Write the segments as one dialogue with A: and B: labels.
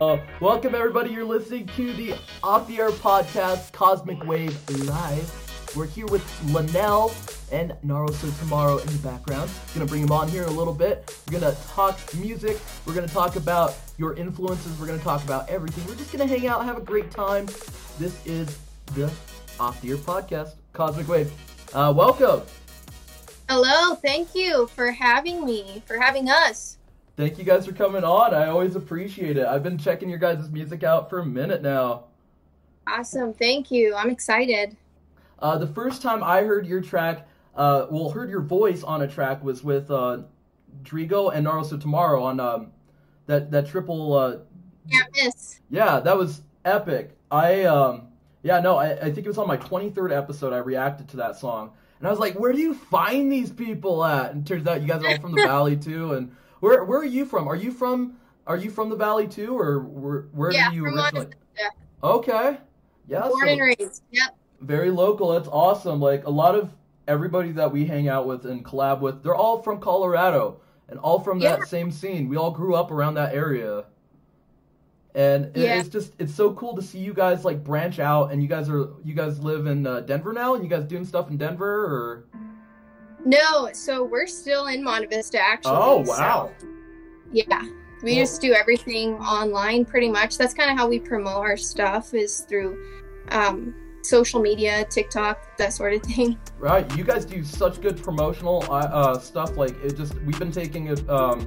A: Uh, welcome everybody. You're listening to the Off the Air podcast, Cosmic Wave Live. We're here with Lanelle and Naruto Tomorrow in the background. Gonna bring him on here in a little bit. We're gonna talk music. We're gonna talk about your influences. We're gonna talk about everything. We're just gonna hang out, have a great time. This is the Off the Air podcast, Cosmic Wave. Uh, welcome.
B: Hello, thank you for having me, for having us.
A: Thank you guys for coming on. I always appreciate it. I've been checking your guys' music out for a minute now.
B: Awesome, thank you. I'm excited.
A: Uh, the first time I heard your track, uh, well, heard your voice on a track was with uh, Drigo and Naruto Tomorrow on um, that that triple. Uh,
B: yeah, miss.
A: Yeah, that was epic. I um, yeah, no, I, I think it was on my 23rd episode. I reacted to that song, and I was like, "Where do you find these people at?" And turns out you guys are all from the valley too, and where where are you from? Are you from are you from the valley too, or where where
B: yeah,
A: do you
B: from
A: originally?
B: Yeah.
A: Okay, yeah,
B: Born
A: so
B: and raised. Yep.
A: very local. That's awesome. Like a lot of everybody that we hang out with and collab with, they're all from Colorado and all from that same scene. We all grew up around that area. And
B: Yeah.
A: it's just it's so cool to see you guys like branch out and you guys are you guys live in uh, Denver now and you guys doing stuff in Denver or
B: No, so we're still in Monte Vista actually.
A: Oh
B: so,
A: wow.
B: yeah. We just do everything online pretty much. That's kind of how we promote our stuff is through um, social media, TikTok, that sort of thing.
A: Right, you guys do such good promotional uh, uh, stuff. Like it just, we've been taking it, um,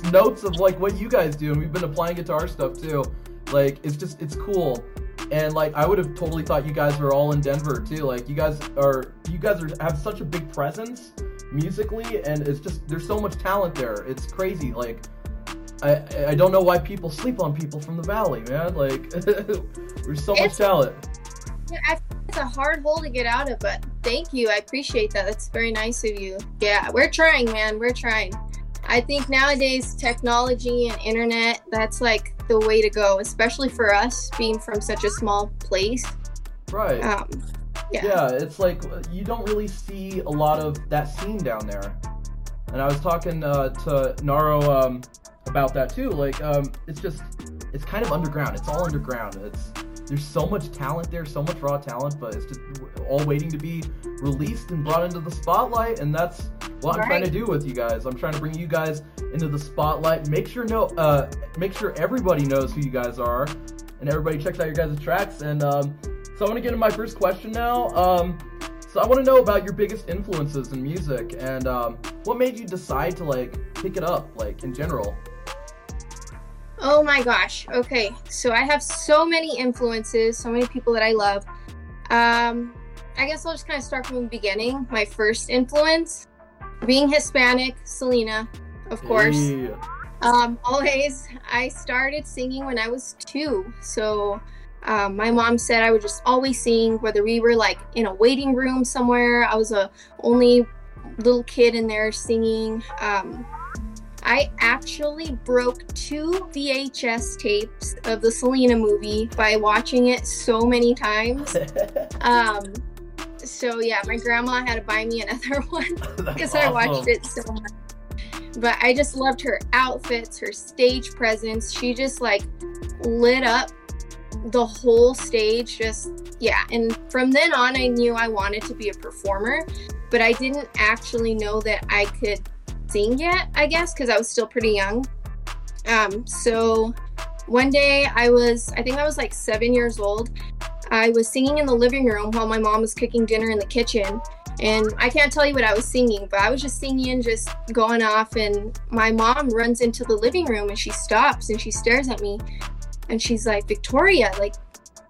A: just notes of like what you guys do, and we've been applying it to our stuff too. Like it's just, it's cool. And like I would have totally thought you guys were all in Denver too. Like you guys are, you guys are have such a big presence musically, and it's just there's so much talent there. It's crazy. Like I, I don't know why people sleep on people from the valley, man. Like there's so much talent.
B: I it's a hard hole to get out of, but thank you. I appreciate that. That's very nice of you. Yeah, we're trying, man. We're trying. I think nowadays technology and internet, that's like the way to go, especially for us being from such a small place.
A: Right.
B: Um, yeah.
A: Yeah, it's like you don't really see a lot of that scene down there. And I was talking uh, to Naro um, about that too. Like, um, it's just, it's kind of underground. It's all underground. It's there's so much talent there, so much raw talent, but it's just all waiting to be released and brought into the spotlight. And that's what I'm trying to do with you guys. I'm trying to bring you guys into the spotlight. Make sure know, uh, make sure everybody knows who you guys are, and everybody checks out your guys' tracks. And um, so I want to get into my first question now. Um, so I want to know about your biggest influences in music and um, what made you decide to like pick it up, like in general.
B: Oh my gosh. Okay. So I have so many influences, so many people that I love. Um, I guess I'll just kind of start from the beginning. My first influence being Hispanic, Selena, of course.
A: Hey.
B: Um, always. I started singing when I was two. So um, my mom said I would just always sing, whether we were like in a waiting room somewhere. I was a only little kid in there singing. Um, I actually broke two VHS tapes of the Selena movie by watching it so many times. So yeah, my grandma had to buy me another one because I watched it so much. But I just loved her outfits, her stage presence. She just like lit up the whole stage. Just, yeah. And from then on, I knew I wanted to be a performer, but I didn't actually know that I could sing yet, I guess, because I was still pretty young. Um, so one day I was, I think I was like seven years old. I was singing in the living room while my mom was cooking dinner in the kitchen and I can't tell you what I was singing, but I was just singing, just going off. And my mom runs into the living room and she stops and she stares at me and she's like, Victoria, like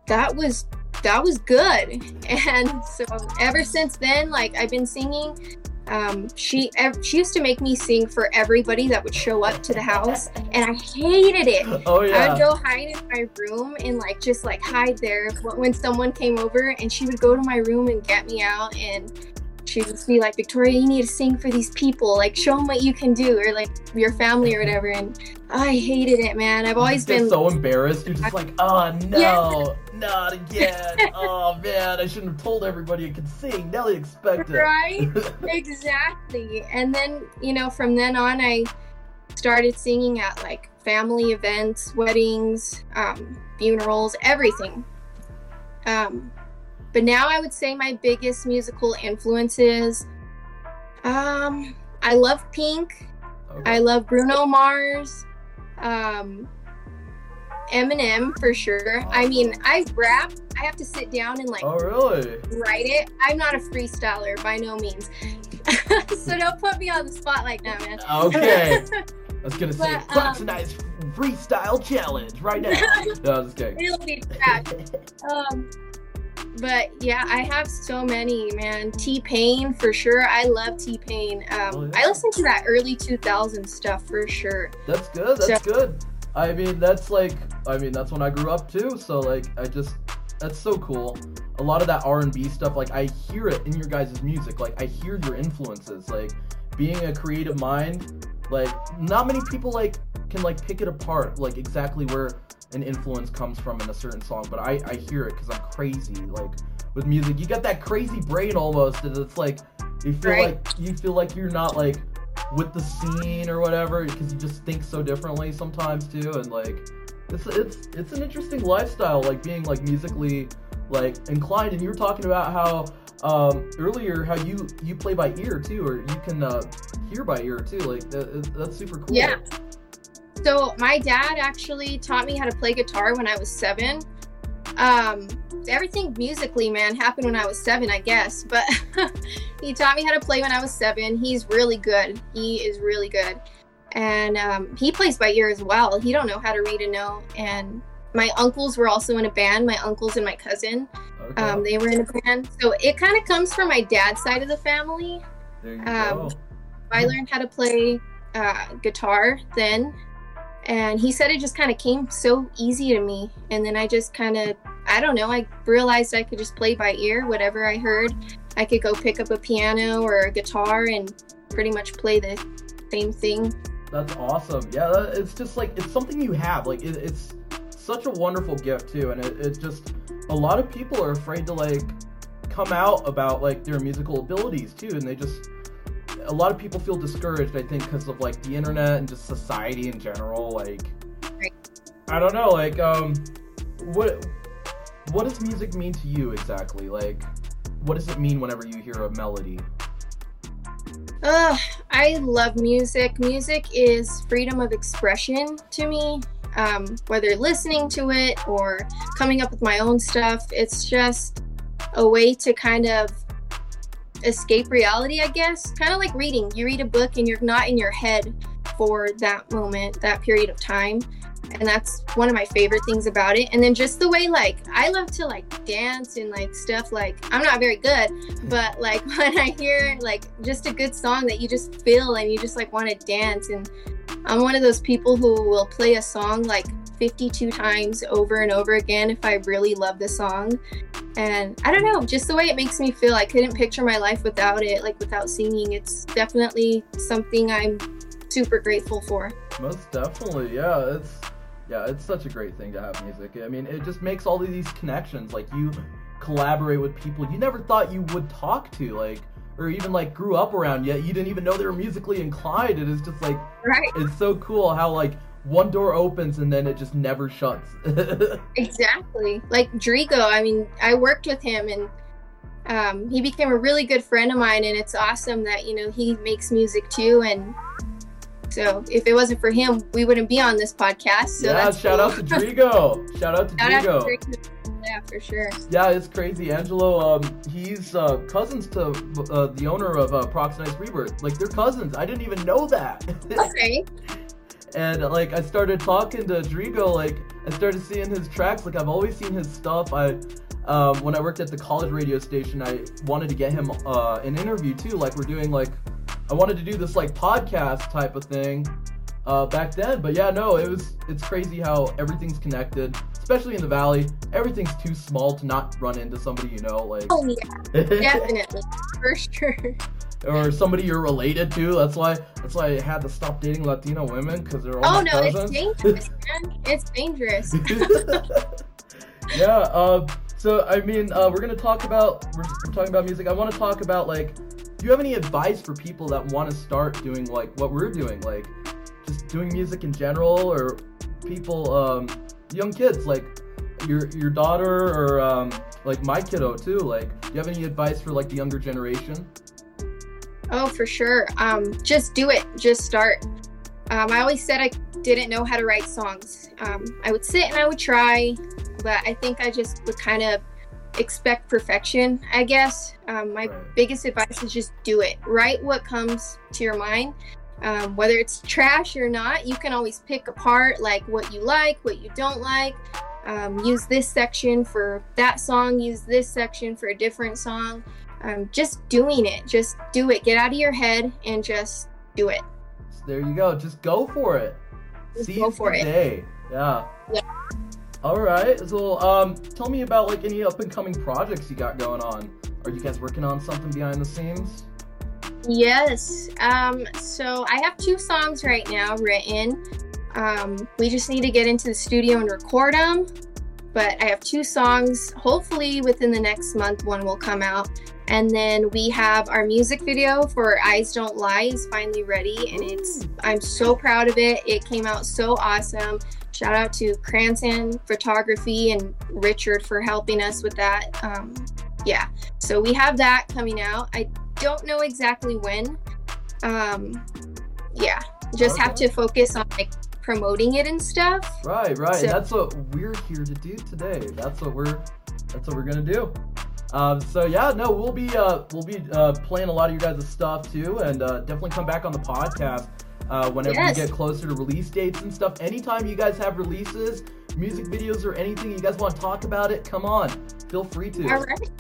B: that was that was good. And so ever since then, like I've been singing. Um, she she used to make me sing for everybody that would show up to the house, and I hated it.
A: Oh
B: I would go hide in my room and like just like hide there when someone came over, and she would go to my room and get me out. And she'd just be like, Victoria, you need to sing for these people. Like, show them what you can do, or like your family or whatever. And I hated it, man. I've always been
A: so embarrassed. You're just like, oh no, not again. oh man, I shouldn't have told everybody I could sing. Now they expect it.
B: Right? exactly. And then, you know, from then on, I started singing at like family events, weddings, um, funerals, everything. Um, but now I would say my biggest musical influences. Um, I love Pink. Okay. I love Bruno Mars. Um, Eminem for sure. I mean, I rap. I have to sit down and like
A: oh, really?
B: write it. I'm not a freestyler by no means. so don't put me on the spot like that, man.
A: Okay. I was gonna say, but, um, tonight's freestyle challenge right now. no, I was kidding. It'll be trash.
B: um, but yeah, I have so many, man. T Pain for sure. I love T Pain. Um, oh, yeah. I listen to that early 2000s stuff for sure.
A: That's good. That's so, good. I mean, that's like, I mean, that's when I grew up too. So like, I just, that's so cool. A lot of that R&B stuff, like I hear it in your guys' music. Like I hear your influences. Like being a creative mind, like not many people like can like pick it apart. Like exactly where an influence comes from in a certain song, but I, I hear it because I'm crazy. Like with music, you got that crazy brain almost, and it's like you feel right. like you feel like you're not like with the scene or whatever because you just think so differently sometimes too, and like it's it's it's an interesting lifestyle, like being like musically like and inclined. And you were talking about how um, earlier how you you play by ear too, or you can uh, hear by ear too. Like that, that's super cool.
B: Yeah. So my dad actually taught me how to play guitar when I was seven. Um, everything musically, man, happened when I was seven, I guess. But he taught me how to play when I was seven. He's really good. He is really good, and um, he plays by ear as well. He don't know how to read a note. And my uncles were also in a band. My uncles and my cousin, okay. um, they were in a band. So it kind of comes from my dad's side of the family.
A: There you um, go.
B: I learned how to play uh, guitar then and he said it just kind of came so easy to me and then i just kind of i don't know i realized i could just play by ear whatever i heard i could go pick up a piano or a guitar and pretty much play the same thing
A: that's awesome yeah it's just like it's something you have like it, it's such a wonderful gift too and it, just a lot of people are afraid to like come out about like their musical abilities too and they just a lot of people feel discouraged, I think, because of like the internet and just society in general. Like. I don't know, like, um, what what does music mean to you exactly? Like, what does it mean whenever you hear a melody?
B: Uh, I love music. Music is freedom of expression to me. Um, whether listening to it or coming up with my own stuff, it's just a way to kind of escape reality, I guess. Kind of like reading. You read a book and you're not in your head for that moment, that period of time. And that's one of my favorite things about it. And then just the way, like, I love to like dance and like stuff. Like, I'm not very good, hmm. but like when I hear like just a good song that you just feel and you just like want to dance. And I'm one of those people who will play a song like 52 times over and over again if I really love the song. And I don't know, just the way it makes me feel. I couldn't picture my life without it, like without singing. It's definitely something I'm super grateful for.
A: Most definitely, yeah. It's yeah, it's such a great thing to have music. I mean, it just makes all of these connections. Like you collaborate with people you never thought you would talk to, like or even like grew up around yet you didn't even know they were musically inclined. It is just like
B: right.
A: it's so cool how like one door opens and then it just never shuts.
B: exactly. Like Drigo, I mean, I worked with him and um, he became a really good friend of mine and it's awesome that, you know, he makes music too and so if it wasn't for him, we wouldn't be on this podcast. So
A: yeah, shout cool. out to Drigo. shout out to shout Drigo.
B: Yeah, for sure.
A: Yeah, it's crazy. Angelo, um, he's uh, cousins to uh, the owner of uh, Prox Nice Rebirth. Like, they're cousins. I didn't even know that.
B: okay
A: and like I started talking to Drigo, like I started seeing his tracks. Like I've always seen his stuff. I um, when I worked at the college radio station, I wanted to get him uh, an interview too. Like we're doing like I wanted to do this like podcast type of thing uh, back then. But yeah, no, it was it's crazy how everything's connected, especially in the valley. Everything's too small to not run into somebody you know. Like
B: oh yeah, definitely for sure.
A: Or somebody you're related to. That's why. That's why I had to stop dating Latino women because they're all
B: Oh no,
A: cousins.
B: it's dangerous, man. It's dangerous.
A: yeah. Uh, so I mean, uh, we're gonna talk about we're, we're talking about music. I want to talk about like, do you have any advice for people that want to start doing like what we're doing, like just doing music in general, or people, um, young kids like your your daughter or um, like my kiddo too. Like, do you have any advice for like the younger generation?
B: Oh, for sure. Um, just do it. Just start. Um, I always said I didn't know how to write songs. Um, I would sit and I would try, but I think I just would kind of expect perfection, I guess. Um, my
A: Right.
B: biggest advice is just do it. Write what comes to your mind. Um, whether it's trash or not, you can always pick apart like what you like, what you don't like. Um, use this section for that song, use this section for a different song um, just doing it just do it get out of your head and just do it
A: So there you go. Just go for it.
B: Just
A: Seize
B: go for it.
A: day. Yeah.
B: Yeah.
A: All right. So, um, tell me about like any up and coming projects you got going on. Are you guys working on something behind the scenes?
B: yes um, so i have two songs right now written um, we just need to get into the studio and record them but i have two songs. Hopefully within the next month one will come out. And then we have our music video for eyes don't lie is finally ready and it's i'm so proud of it. It came out so awesome. Shout out to cranston photography and richard for helping us with that. Um, yeah so we have that coming out. I don't know exactly when. Um, yeah just have to focus on like promoting it and stuff
A: Right, right.
B: So-
A: that's what we're here to do today. That's what we're that's what we're gonna do. Um, so yeah, no, we'll be uh, we'll be uh, playing a lot of you guys' stuff too, and uh, definitely come back on the podcast uh, whenever
B: Yes.
A: we get closer to release dates and stuff. Anytime you guys have releases, music videos, or anything you guys want to talk about it, come on, feel free to.
B: all right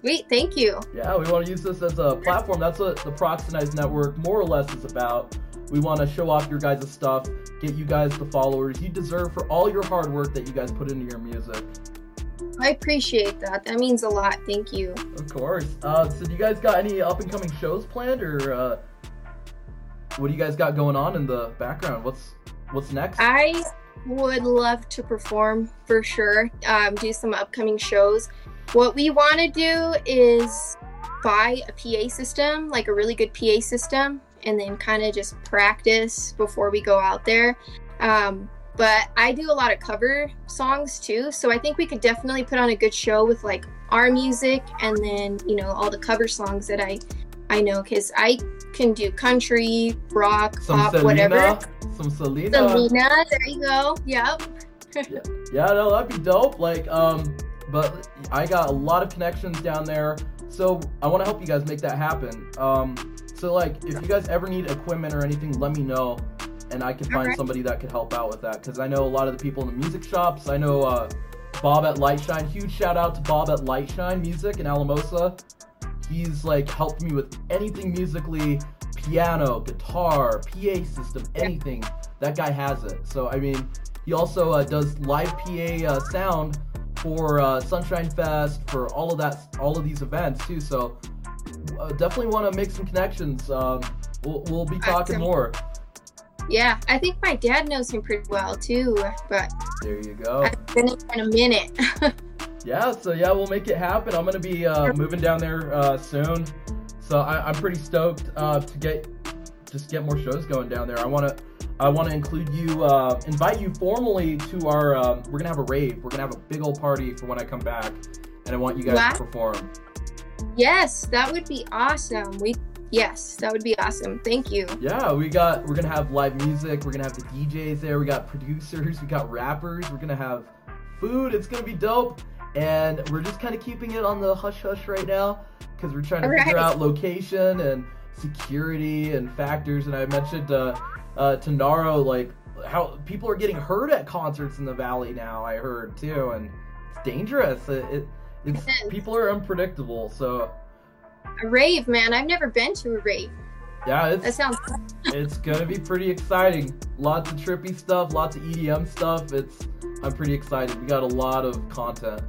B: sweet thank you
A: Yeah, we want to use this as a platform. That's what the Proxenize Network more or less is about. We want to show off your guys' stuff, get you guys the followers you deserve for all your hard work that you guys put into your music.
B: i appreciate that that means a lot thank you
A: Of course. Uh, so, do you guys got any up and coming shows planned, or uh, what do you guys got going on in the background? What's what's next?
B: I would love to perform for sure, um, do some upcoming shows. What we want to do is buy a PA system, like a really good PA system, and then kind of just practice before we go out there. Um, but I do a lot of cover songs too, so I think we could definitely put on a good show with like our music and then you know all the cover songs that I I know because I can do country, rock,
A: some
B: pop,
A: Selena,
B: whatever.
A: some Selena.
B: Selena, there you go. Yep.
A: Yeah, no, that'd be dope. Like, um, but I got a lot of connections down there, so I want to help you guys make that happen. Um, so like, if you guys ever need equipment or anything, let me know, and I can find
B: Alright.
A: somebody that could help out with that. Because I know a lot of the people in the music shops. I know uh, Bob at Lightshine. Huge shout out to Bob at Lightshine Music in Alamosa. He's like helped me with anything musically, piano, guitar, PA system, anything. That guy has it. So I mean, he also uh, does live PA uh, sound for uh, Sunshine Fest, for all of that, all of these events too. So uh, definitely want to make some connections. Um, we'll, we'll be talking
B: Awesome.
A: more.
B: Yeah, I think my dad knows him pretty well too, but
A: There you go.
B: I've been in a minute.
A: Yeah, so yeah, we'll make it happen. I'm gonna be uh, moving down there uh, soon, so I, I'm pretty stoked uh, to get just get more shows going down there. I wanna I wanna include you, uh, invite you formally to our. Um, we're gonna have a rave. We're gonna have a big old party for when I come back, and I want you guys
B: Wow.
A: to perform.
B: Yes, that would be awesome. We yes, that would be awesome. Thank you.
A: Yeah, we got we're gonna have live music. We're gonna have the DJs there. We got producers. We got rappers. We're gonna have food. It's gonna be dope. And we're just kind of keeping it on the hush hush right now because we're trying to figure out location and security and factors. And I mentioned uh, uh, to Naro like how people are getting hurt at concerts in the valley now. I heard too, and it's dangerous. It, it it's people are unpredictable. So
B: A rave, man. I've never been to a rave.
A: yeah,
B: That
A: it's
B: sounds
A: it's gonna be pretty exciting. Lots of trippy stuff, lots of EDM stuff. It's I'm pretty excited. We got a lot of content.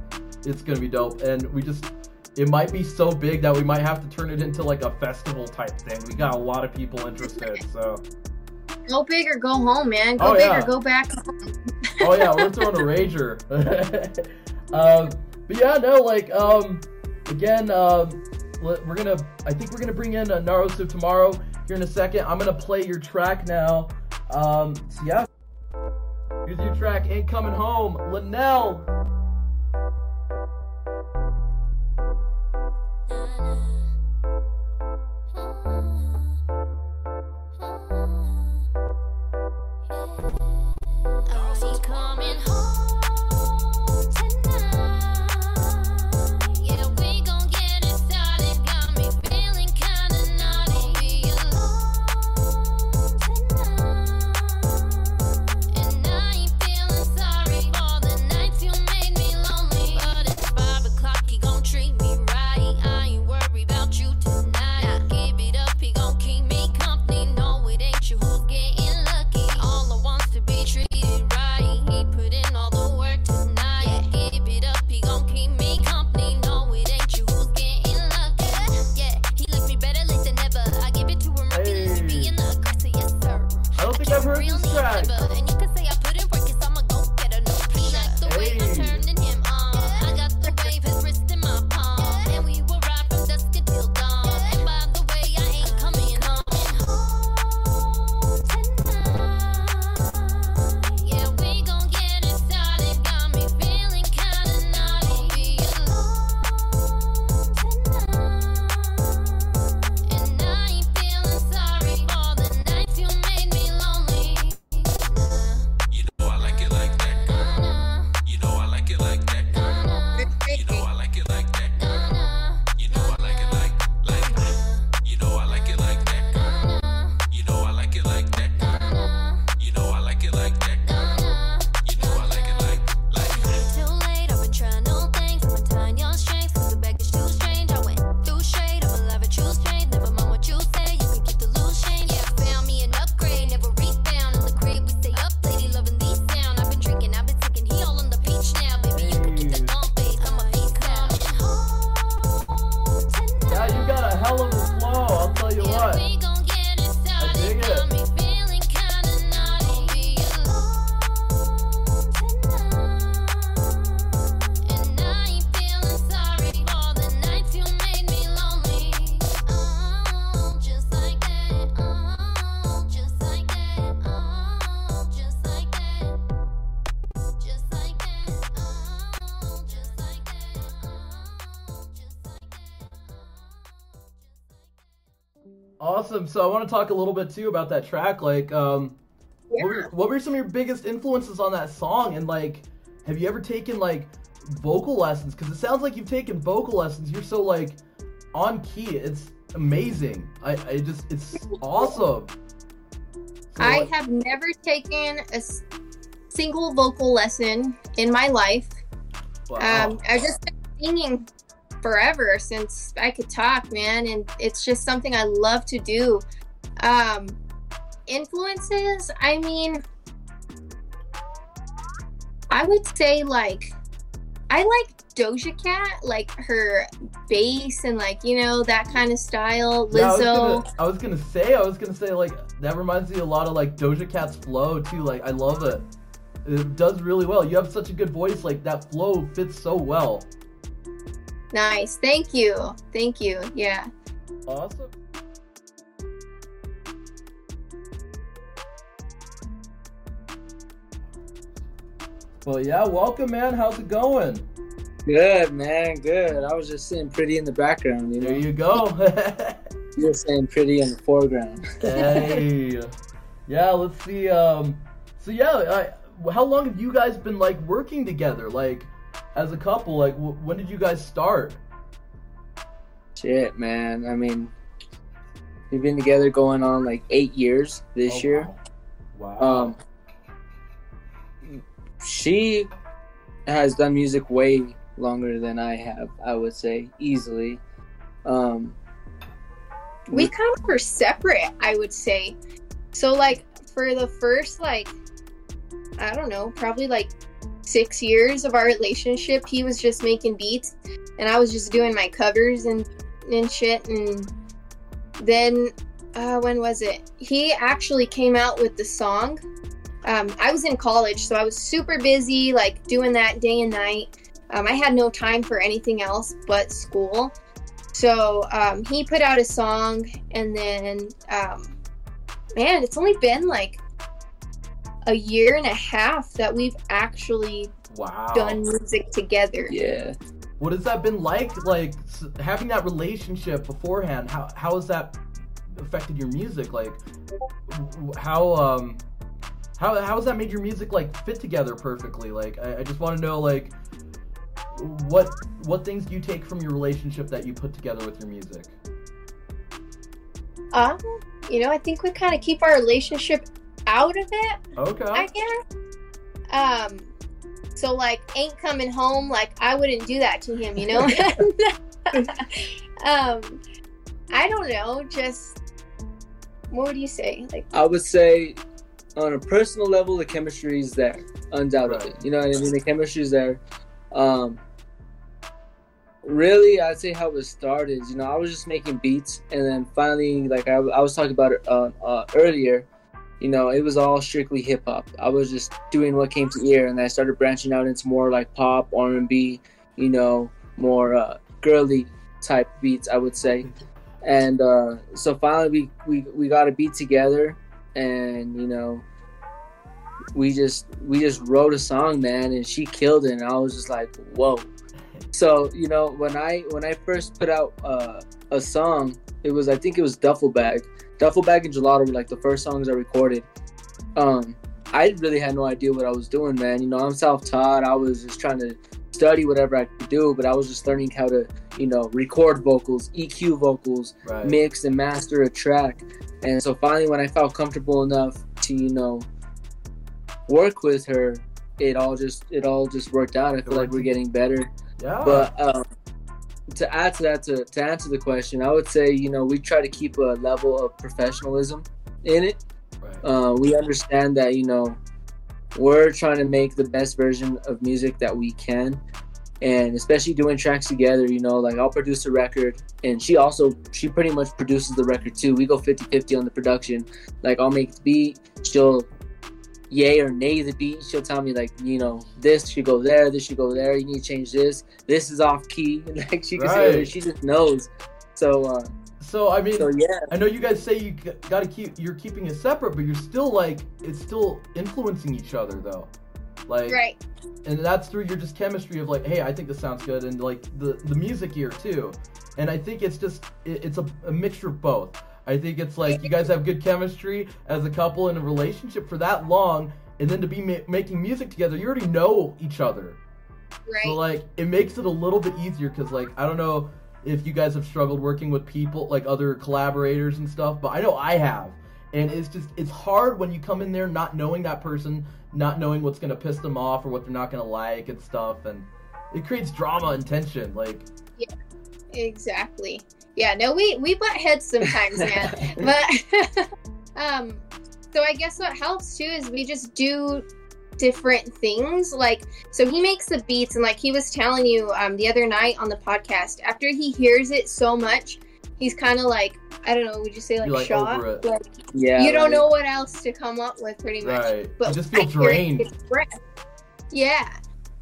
A: It's gonna be dope, and we just it might be so big that we might have to turn it into like a festival type thing. We got a lot of people interested, so.
B: Go big or go home, man. Go
A: Oh,
B: big
A: yeah.
B: or go back home.
A: oh yeah, we're throwing a rager. um, but yeah, no, like um, again, um, we're gonna. I think we're gonna bring in uh, Naruto tomorrow here in a second. I'm gonna play your track now. Um, so yeah, here's your track.
C: Ain't coming home, Lanelle.
A: Awesome. So I want to talk a little bit too about that track. Like, um, what, were, what were some of your biggest influences on that song? And like, have you ever taken like vocal lessons? Because it sounds like you've taken vocal lessons. You're so like on key. It's amazing. I, I just, it's awesome. So,
B: I
A: like-
B: have never taken a single vocal lesson in my life.
A: wow.
B: Um, I've just singing forever since I could talk, man, and it's just something I love to do. Um, influences, I mean, I would say like I like Doja Cat, like her bass and like you know that kind of style.
A: Yeah, I was,
B: Lizzo.
A: gonna, I was gonna say, I was gonna say, like that reminds me a lot of like Doja Cat's flow too. Like I love it. It does really well. You have such a good voice. Like that flow fits so well.
B: Nice. Thank you. Thank you. Yeah.
A: Awesome. Well, yeah, welcome, man. How's it going?
D: Good man, good. I was just sitting pretty in the background, you know.
A: There you go.
D: You're saying pretty in the foreground.
A: hey, yeah. Let's see. Um, so yeah, I, how long have you guys been like working together, like as a couple? Like, w- when did you guys start?
D: Shit, man. I mean, we've been together going on like eight years this
A: Oh,
D: year.
A: Wow.
D: Um, she has done music way longer than I have. I would say easily. Um,
B: we kind of were separate i would say so like for the first like i don't know probably like six years of our relationship he was just making beats and I was just doing my covers and and shit. And then uh, when was it? He actually came out with the song. Um, I was in college, so I was super busy, like doing that day and night. Um, I had no time for anything else but school. So um, he put out a song, and then, um, man, it's only been like a year and a half that we've actually
A: Wow.
B: done music together.
D: Yeah.
A: What has that been like? Like having that relationship beforehand. How how has that affected your music? Like how um how how has that made your music like fit together perfectly? Like I, I just want to know like what what things do you take from your relationship that you put together with your music?
B: Um, you know, I think we kind of keep our relationship out of it. I
A: Okay.
B: guess. Um, so like, ain't coming home. Like, I wouldn't do that to him, you know. um, I don't know. Just what would you say? Like,
D: I would say on a personal level, the chemistry is there, undoubtedly.
A: Right.
D: You know what I mean? The chemistry is there. Um, really, I'd say how it started. You know, I was just making beats, and then finally, like I, I was talking about it uh, uh, earlier, you know, it was all strictly hip hop. I was just doing what came to ear, and I started branching out into more like pop, R and B, you know, more uh, girly type beats. I would say and uh, so finally we, we we got a beat together and you know we just we just wrote a song man and she killed it and i was just like whoa so you know when i when i first put out uh, a song it was i think it was duffel bag duffel bag and gelato were like the first songs i recorded um i really had no idea what i was doing man you know i'm self-taught i was just trying to study whatever i could do but i was just learning how to you know record vocals eq vocals
A: Right.
D: mix and master a track. And so finally, when I felt comfortable enough to, you know, work with her, it all just it all just worked out. I feel like we're getting better.
A: yeah.
D: But um, to add to that, to, to answer the question, I would say, you know, we try to keep a level of professionalism in it.
A: right.
D: Uh, we understand that, you know, we're trying to make the best version of music that we can. And especially doing tracks together, you know, like I'll produce a record and she also, she pretty much produces the record too. We go 50 50 on the production. Like I'll make the beat, she'll yay or nay the beat. She'll tell me, like, you know, this should go there, this should go there, you need to change this, this is off key. Like she can say, she just knows. So, uh,
A: so I mean,
D: so yeah,
A: I know you guys say you got to keep you're keeping it separate, but you're still like it's still influencing each other though. Like
B: right?
A: and that's through your just chemistry of like, hey, I think this sounds good, and like the the music ear too. And I think it's just it, it's a, a mixture of both. I think it's like you guys have good chemistry as a couple in a relationship for that long, and then to be ma- making music together, you already know each other.
B: Right.
A: So like it makes it a little bit easier because like I don't know if you guys have struggled working with people like other collaborators and stuff, but I know I have. And it's just it's hard when you come in there not knowing that person, not knowing what's gonna piss them off or what they're not gonna like and stuff, and it creates drama and tension. Like
B: Exactly. Yeah, no, we we butt heads sometimes, man. but um so I guess what helps too is we just do different things. Like so he makes the beats and like he was telling you um the other night on the podcast, after he hears it so much, he's kinda like I don't know, would you say like,
A: You're, like,
B: shot?
A: over it.
B: Like
D: yeah.
B: you don't
D: like-
B: know what else to come up with pretty much.
A: right,
B: But
A: you just feel
B: hear it,
A: drained.
B: Yeah.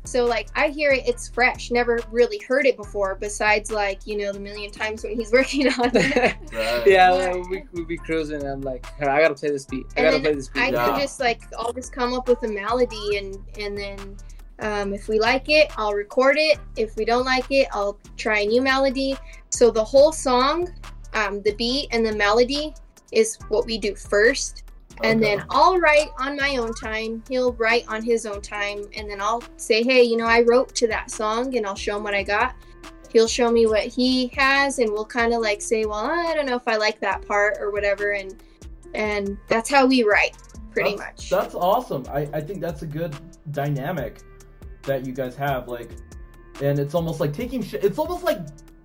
B: So like I hear it, it's fresh. Never really heard it before, besides like you know the million times when he's working on it.
A: Right.
D: yeah, like, we we be cruising. And I'm like, "Hey, I gotta play this beat. I
B: And
D: gotta play this beat.
B: I
A: Yeah.
B: can just like I'll just come up with a melody and and then um, if we like it, I'll record it. If we don't like it, I'll try a new melody. So the whole song, um, the beat and the melody is what we do first. Oh, and
A: Okay.
B: then I'll write on my own time. He'll write on his own time. And then I'll say, hey, you know, I wrote to that song and I'll show him what I got. He'll show me what he has and we'll kind of like say, well, I don't know if I like that part or whatever. And and that's how we write pretty
A: That's-
B: much.
A: That's awesome. I, I think that's a good dynamic that you guys have. Like, and it's almost like taking shit. It's almost like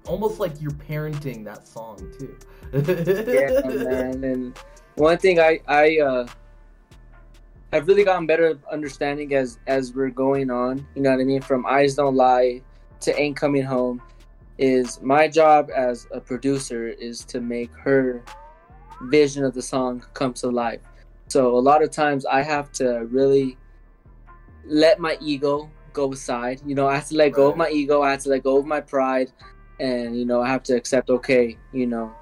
A: almost like you're parenting that song too.
D: yeah, man. And one thing I I uh, I've really gotten better understanding as as we're going on. You know what I mean? From eyes don't lie to ain't coming home. is my job as a producer is to make her vision of the song come to life. So a lot of times I have to really let my ego go aside. You know, I have to let go of my ego. I have to let go of my pride, and you know, I have to accept. Okay, you know,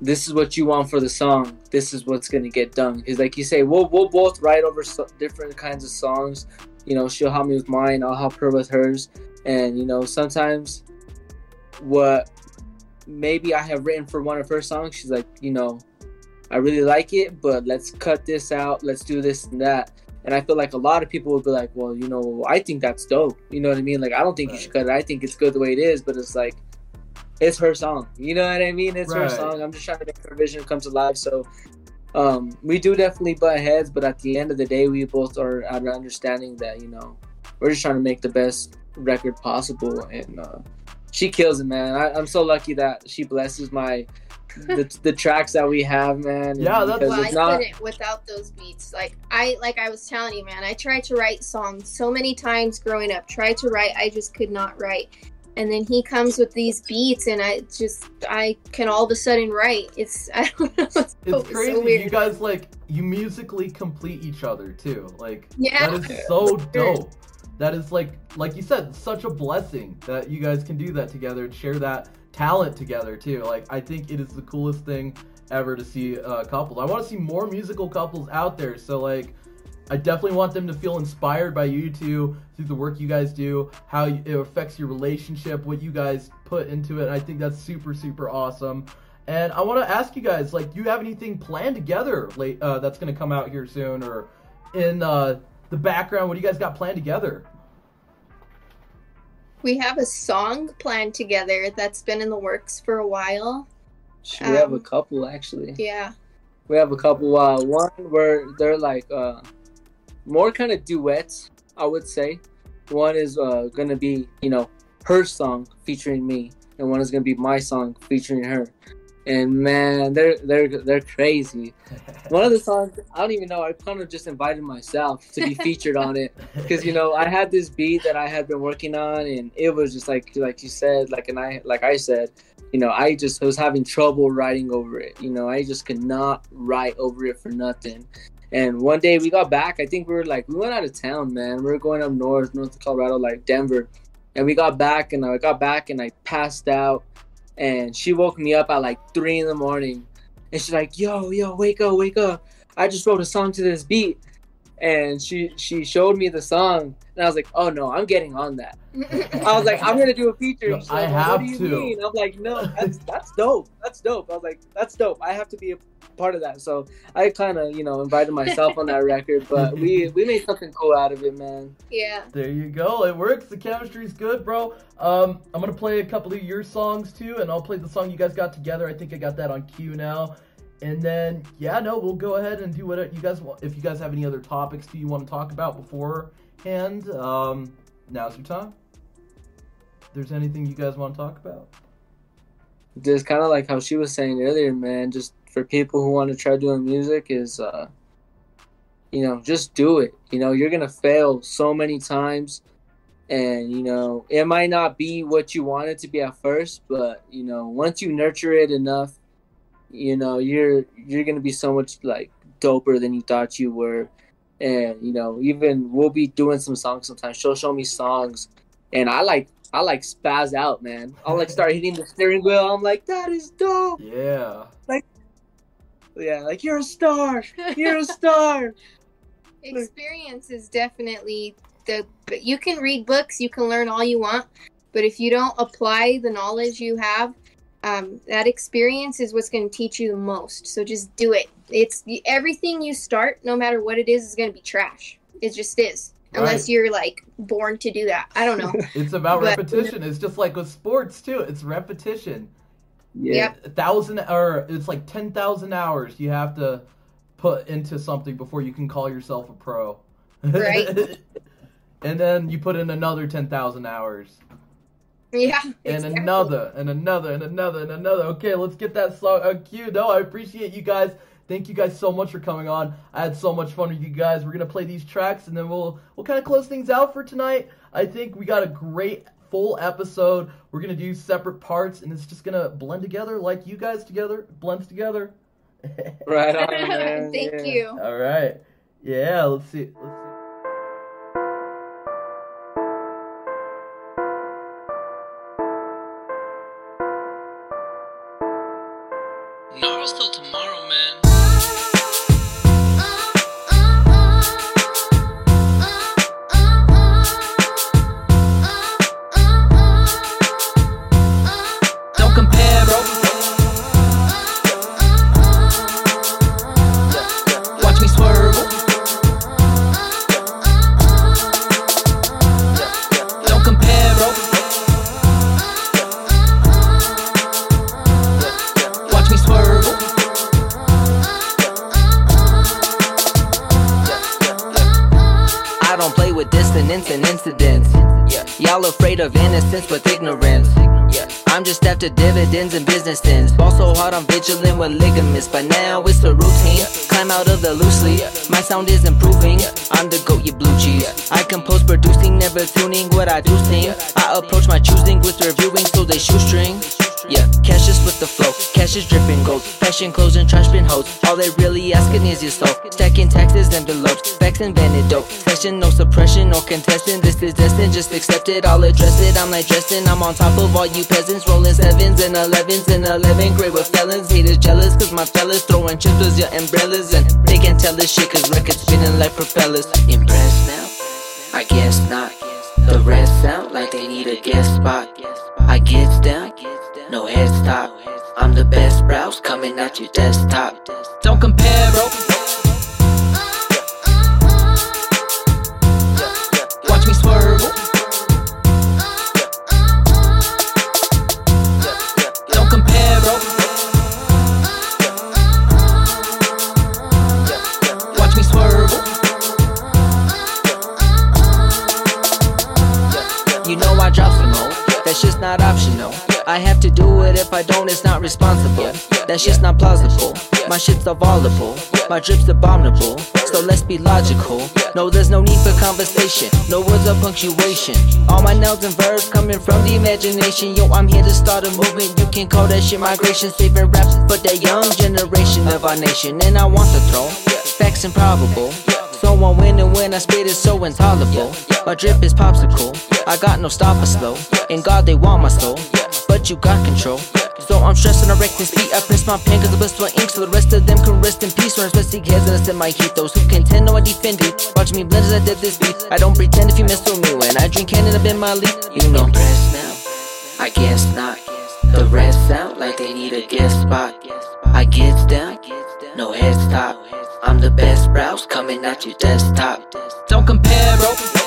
D: this is what you want for the song. This is what's gonna get done. Because, like you say, we'll we'll both write over so, different kinds of songs. You know, she'll help me with mine. I'll help her with hers. And you know, sometimes what maybe I have written for one of her songs, she's like, you know, I really like it, but let's cut this out. Let's do this and that. And I feel like a lot of people would be like, well, you know, I think that's dope. You know what I mean? Like, I don't think you should cut it. I think it's good the way it is. But it's like, it's her song. You know what I mean? It's her song. I'm just trying to make her vision come to life. So um, we do definitely butt heads, but at the end of the day, we both are at an understanding that you know we're just trying to make the best record possible. And uh, she kills it, man. I, I'm so lucky that she blesses my the, the tracks that we have, man.
A: Yeah, that's-
D: because
B: well, I
D: not.
B: couldn't without those beats. Like I like I was telling you, man. I tried to write songs so many times growing up. Tried to write, I just could not write. And then he comes with these beats, and I just I can all of a sudden write. It's I don't know. It's, so,
A: It's
B: so
A: crazy.
B: weird.
A: you guys like you musically complete each other too. Like
B: Yeah.
A: that is so dope. That is like like you said, such a blessing that you guys can do that together and share that talent together too. Like I think it is the coolest thing ever to see uh, couples. I want to see more musical couples out there. So like I definitely want them to feel inspired by you two through the work you guys do, how it affects your relationship, what you guys put into it. I think that's super, super awesome. And I want to ask you guys, like, do you have anything planned together late uh, that's going to come out here soon, or in uh, the background? What do you guys got planned together?
B: We have a song planned together that's been in the works for a while.
D: we have a
B: um,
D: couple actually.
B: Yeah.
D: We have a couple. Uh, one where they're like uh, more kind of duets, I would say. One is uh, gonna be you know her song featuring me, and one is gonna be my song featuring her. And man, they're they're they're crazy. One of the songs I don't even know. I kind of just invited myself to be featured on it because you know I had this beat that I had been working on, and it was just like like you said, like and I like I said, you know, I just was having trouble writing over it. You know, I just could not write over it for nothing. And one day we got back. I think we were like we went out of town, man. We were going up north, north to Colorado, like Denver, and we got back, and I got back, and I passed out, and she woke me up at like three in the morning, and she's like, "Yo, yo, wake up, wake up! I just wrote a song to this beat." And she she showed me the song, and I was like, "Oh no, I'm getting on that." I was like, I'm gonna do a feature.
A: Yo,
D: She's
A: I have
D: what do you
A: to.
D: mean? I'm like, no, that's that's dope. That's dope. I was like, that's dope. I have to be a part of that. So I kind of, you know, invited myself on that record, but we we made something cool out of it, man.
B: yeah.
A: There you go. It works. The chemistry's good, bro. Um, I'm gonna play a couple of your songs too, and I'll play the song you guys got together. I think I got that on cue now. And then, yeah, no, we'll go ahead and do what you guys want. If you guys have any other topics do you want to talk about beforehand, um, now's your time. If there's anything you guys want to talk about.
D: Just kind of like how she was saying earlier, man. Just for people who want to try doing music, is uh, you know, just do it. You know, you're gonna fail so many times, and you know, it might not be what you want it to be at first, but you know, once you nurture it enough, you know, you're you're gonna be so much like doper than you thought you were. And you know, even we'll be doing some songs sometimes. She'll show me songs, and I like I like spaz out, man. I'll like start hitting the steering wheel. I'm like, that is dope.
A: Yeah.
D: Like Yeah, like you're a star. You're a star.
B: experience is definitely the but you can read books you can learn all you want but if you don't apply the knowledge you have um, that experience is what's going to teach you the most so just do it it's everything you start no matter what it is is going to be trash it just is unless
A: Right.
B: you're like born to do that i don't know
A: It's about
B: But-
A: repetition. It's just like with sports too. It's repetition.
D: Yeah.
B: Yep.
A: a thousand or it's like ten thousand hours you have to put into something before you can call yourself a pro.
B: Right.
A: and then you put in another ten thousand hours.
B: yeah
A: And
B: exactly.
A: another and another and another and another. Okay, let's get that song uh, cue. No, I appreciate you guys. Thank you guys so much for coming on. I had so much fun with you guys. We're gonna play these tracks and then we'll we'll kind of close things out for tonight. I think we got a great full episode. We're gonna do separate parts, and it's just gonna blend together like you guys together blends together.
D: Right on.
B: Thank
D: yeah.
B: you.
A: All right. Yeah. Let's see. Let's see.
E: No, it's till tomorrow, man.
F: Of innocence with ignorance. I'm just after dividends and business ends. Ball so hard I'm vigilant with ligaments. But now it's a routine. Climb out of the loose leaf. My sound is improving. I'm the goat, you blue cheese. I compose producing, never tuning what I do sing. I approach my choosing with reviewing so they shoestring. Yeah, cash is with the flow, cash is dripping gold. Fashion clothes and trash bin hoes. All they really asking is your soul. Stacking taxes, envelopes, facts invented dope. Session, no suppression, no contesting. This is destined, just accept it, I'll address it. I'm like Dresden, I'm on top of all you peasants. Rolling sevens and elevens and eleven. Great with felons, haters jealous, cause my fellas throwing chips with your umbrellas. And they can't tell this shit, cause records spinning like propellers. Impressed now? I guess not. The rest sound like they need a guest spot. I gets down, no head stop. I'm the best browse coming at your desktop. Don't compare, bro. I have to do it if I don't, it's not responsible. That shit's not plausible. My shit's evolvable. My drip's abominable. So let's be logical. No, there's no need for conversation. No words of punctuation. All my nouns and verbs coming from the imagination. Yo, I'm here to start a movement. You can call that shit migration. Saving raps for the young generation of our nation. And I want the throne. Facts improbable. So I'm winning when I spit is so intolerable. My drip is popsicle. I got no stopper slow. And God they want my soul, you got control. So I'm stressing, I wreck this beat. I press my pen cause I bless my ink so the rest of them can rest in peace. When I seek hesitance in my heat, those who contend, no, I defend it. Watch me blend as I did this beat. I don't pretend if you mess with me when I drink cannon, I've been my lead. You know. Impressed now? I guess not. The rest sound like they need a guest spot. I gets down, no head stop. I'm the best browse coming at your desktop. Don't compare, bro.